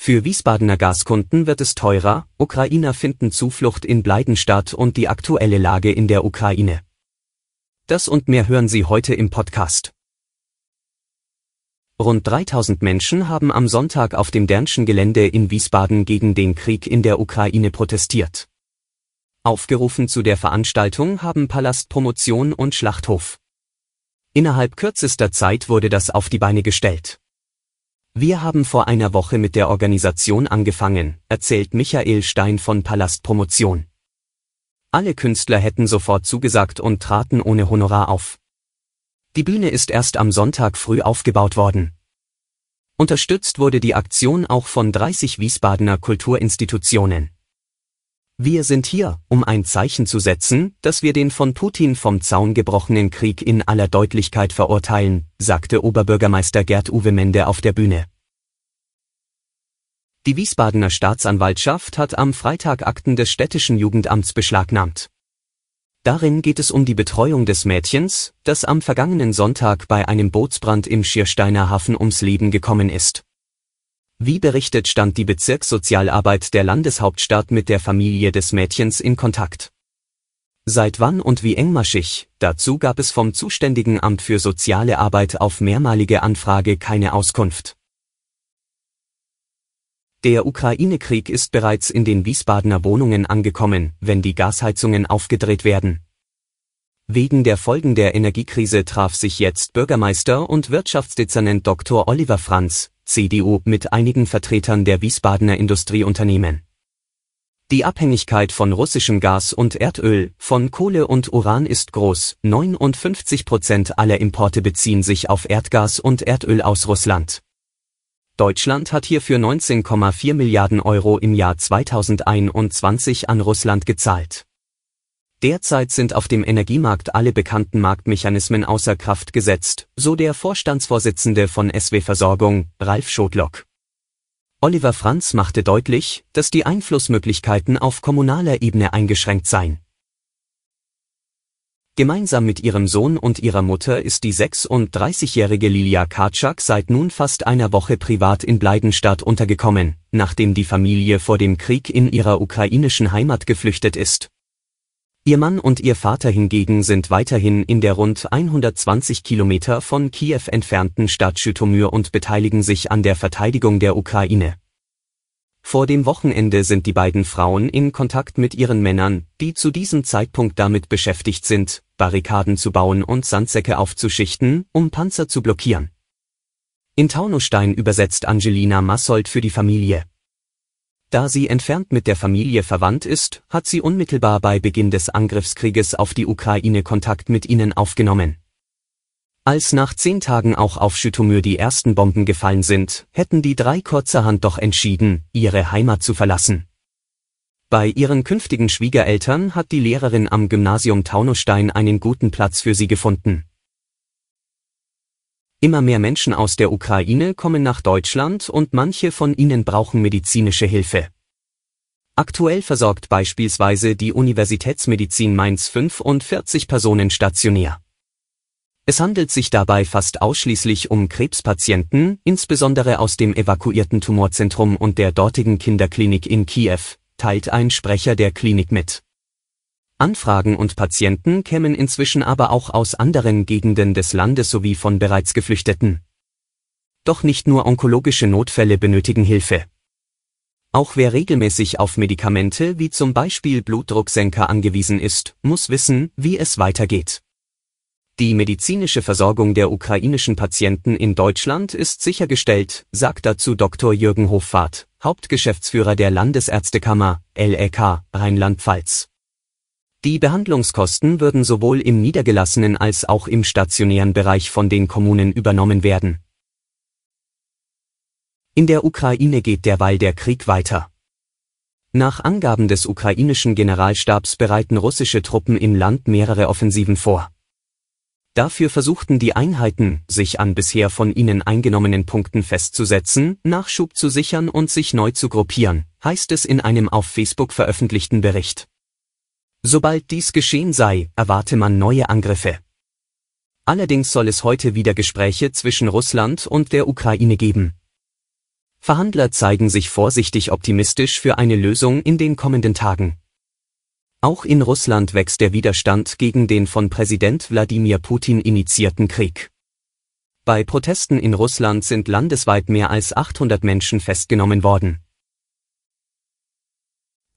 Für Wiesbadener Gaskunden wird es teurer, Ukrainer finden Zuflucht in Bleidenstadt und die aktuelle Lage in der Ukraine. Das und mehr hören Sie heute im Podcast. Rund 3000 Menschen haben am Sonntag auf dem Dernschen Gelände in Wiesbaden gegen den Krieg in der Ukraine protestiert. Aufgerufen zu der Veranstaltung haben Palast Promotion und Schlachthof. Innerhalb kürzester Zeit wurde das auf die Beine gestellt. Wir haben vor einer Woche mit der Organisation angefangen, erzählt Michael Stein von Palast Promotion. Alle Künstler hätten sofort zugesagt und traten ohne Honorar auf. Die Bühne ist erst am Sonntag früh aufgebaut worden. Unterstützt wurde die Aktion auch von 30 Wiesbadener Kulturinstitutionen. Wir sind hier, um ein Zeichen zu setzen, dass wir den von Putin vom Zaun gebrochenen Krieg in aller Deutlichkeit verurteilen, sagte Oberbürgermeister Gerd Uwe Mende auf der Bühne. Die Wiesbadener Staatsanwaltschaft hat am Freitag Akten des städtischen Jugendamts beschlagnahmt. Darin geht es um die Betreuung des Mädchens, das am vergangenen Sonntag bei einem Bootsbrand im Schiersteiner Hafen ums Leben gekommen ist. Wie berichtet stand die Bezirkssozialarbeit der Landeshauptstadt mit der Familie des Mädchens in Kontakt. Seit wann und wie engmaschig, dazu gab es vom zuständigen Amt für soziale Arbeit auf mehrmalige Anfrage keine Auskunft. Der Ukraine-Krieg ist bereits in den Wiesbadener Wohnungen angekommen, wenn die Gasheizungen aufgedreht werden. Wegen der Folgen der Energiekrise traf sich jetzt Bürgermeister und Wirtschaftsdezernent Dr. Oliver Franz, CDU mit einigen Vertretern der Wiesbadener Industrieunternehmen. Die Abhängigkeit von russischem Gas und Erdöl, von Kohle und Uran ist groß, 59 Prozent aller Importe beziehen sich auf Erdgas und Erdöl aus Russland. Deutschland hat hierfür 19,4 Milliarden Euro im Jahr 2021 an Russland gezahlt. Derzeit sind auf dem Energiemarkt alle bekannten Marktmechanismen außer Kraft gesetzt, so der Vorstandsvorsitzende von SW Versorgung, Ralf Schotlock. Oliver Franz machte deutlich, dass die Einflussmöglichkeiten auf kommunaler Ebene eingeschränkt seien. Gemeinsam mit ihrem Sohn und ihrer Mutter ist die 36-jährige Lilia Karczak seit nun fast einer Woche privat in Bleidenstadt untergekommen, nachdem die Familie vor dem Krieg in ihrer ukrainischen Heimat geflüchtet ist. Ihr Mann und ihr Vater hingegen sind weiterhin in der rund 120 Kilometer von Kiew entfernten Stadt Schütomyr und beteiligen sich an der Verteidigung der Ukraine. Vor dem Wochenende sind die beiden Frauen in Kontakt mit ihren Männern, die zu diesem Zeitpunkt damit beschäftigt sind, Barrikaden zu bauen und Sandsäcke aufzuschichten, um Panzer zu blockieren. In Taunusstein übersetzt Angelina Massold für die Familie. Da sie entfernt mit der Familie verwandt ist, hat sie unmittelbar bei Beginn des Angriffskrieges auf die Ukraine Kontakt mit ihnen aufgenommen. Als nach zehn Tagen auch auf Schütomyr die ersten Bomben gefallen sind, hätten die drei kurzerhand doch entschieden, ihre Heimat zu verlassen. Bei ihren künftigen Schwiegereltern hat die Lehrerin am Gymnasium Taunusstein einen guten Platz für sie gefunden. Immer mehr Menschen aus der Ukraine kommen nach Deutschland und manche von ihnen brauchen medizinische Hilfe. Aktuell versorgt beispielsweise die Universitätsmedizin Mainz 45 Personen stationär. Es handelt sich dabei fast ausschließlich um Krebspatienten, insbesondere aus dem evakuierten Tumorzentrum und der dortigen Kinderklinik in Kiew, teilt ein Sprecher der Klinik mit. Anfragen und Patienten kämen inzwischen aber auch aus anderen Gegenden des Landes sowie von bereits Geflüchteten. Doch nicht nur onkologische Notfälle benötigen Hilfe. Auch wer regelmäßig auf Medikamente wie zum Beispiel Blutdrucksenker angewiesen ist, muss wissen, wie es weitergeht. Die medizinische Versorgung der ukrainischen Patienten in Deutschland ist sichergestellt, sagt dazu Dr. Jürgen Hoffahrt, Hauptgeschäftsführer der Landesärztekammer, LEK, Rheinland-Pfalz. Die Behandlungskosten würden sowohl im niedergelassenen als auch im stationären Bereich von den Kommunen übernommen werden. In der Ukraine geht derweil der Krieg weiter. Nach Angaben des ukrainischen Generalstabs bereiten russische Truppen im Land mehrere Offensiven vor. Dafür versuchten die Einheiten, sich an bisher von ihnen eingenommenen Punkten festzusetzen, Nachschub zu sichern und sich neu zu gruppieren, heißt es in einem auf Facebook veröffentlichten Bericht. Sobald dies geschehen sei, erwarte man neue Angriffe. Allerdings soll es heute wieder Gespräche zwischen Russland und der Ukraine geben. Verhandler zeigen sich vorsichtig optimistisch für eine Lösung in den kommenden Tagen. Auch in Russland wächst der Widerstand gegen den von Präsident Wladimir Putin initiierten Krieg. Bei Protesten in Russland sind landesweit mehr als 800 Menschen festgenommen worden.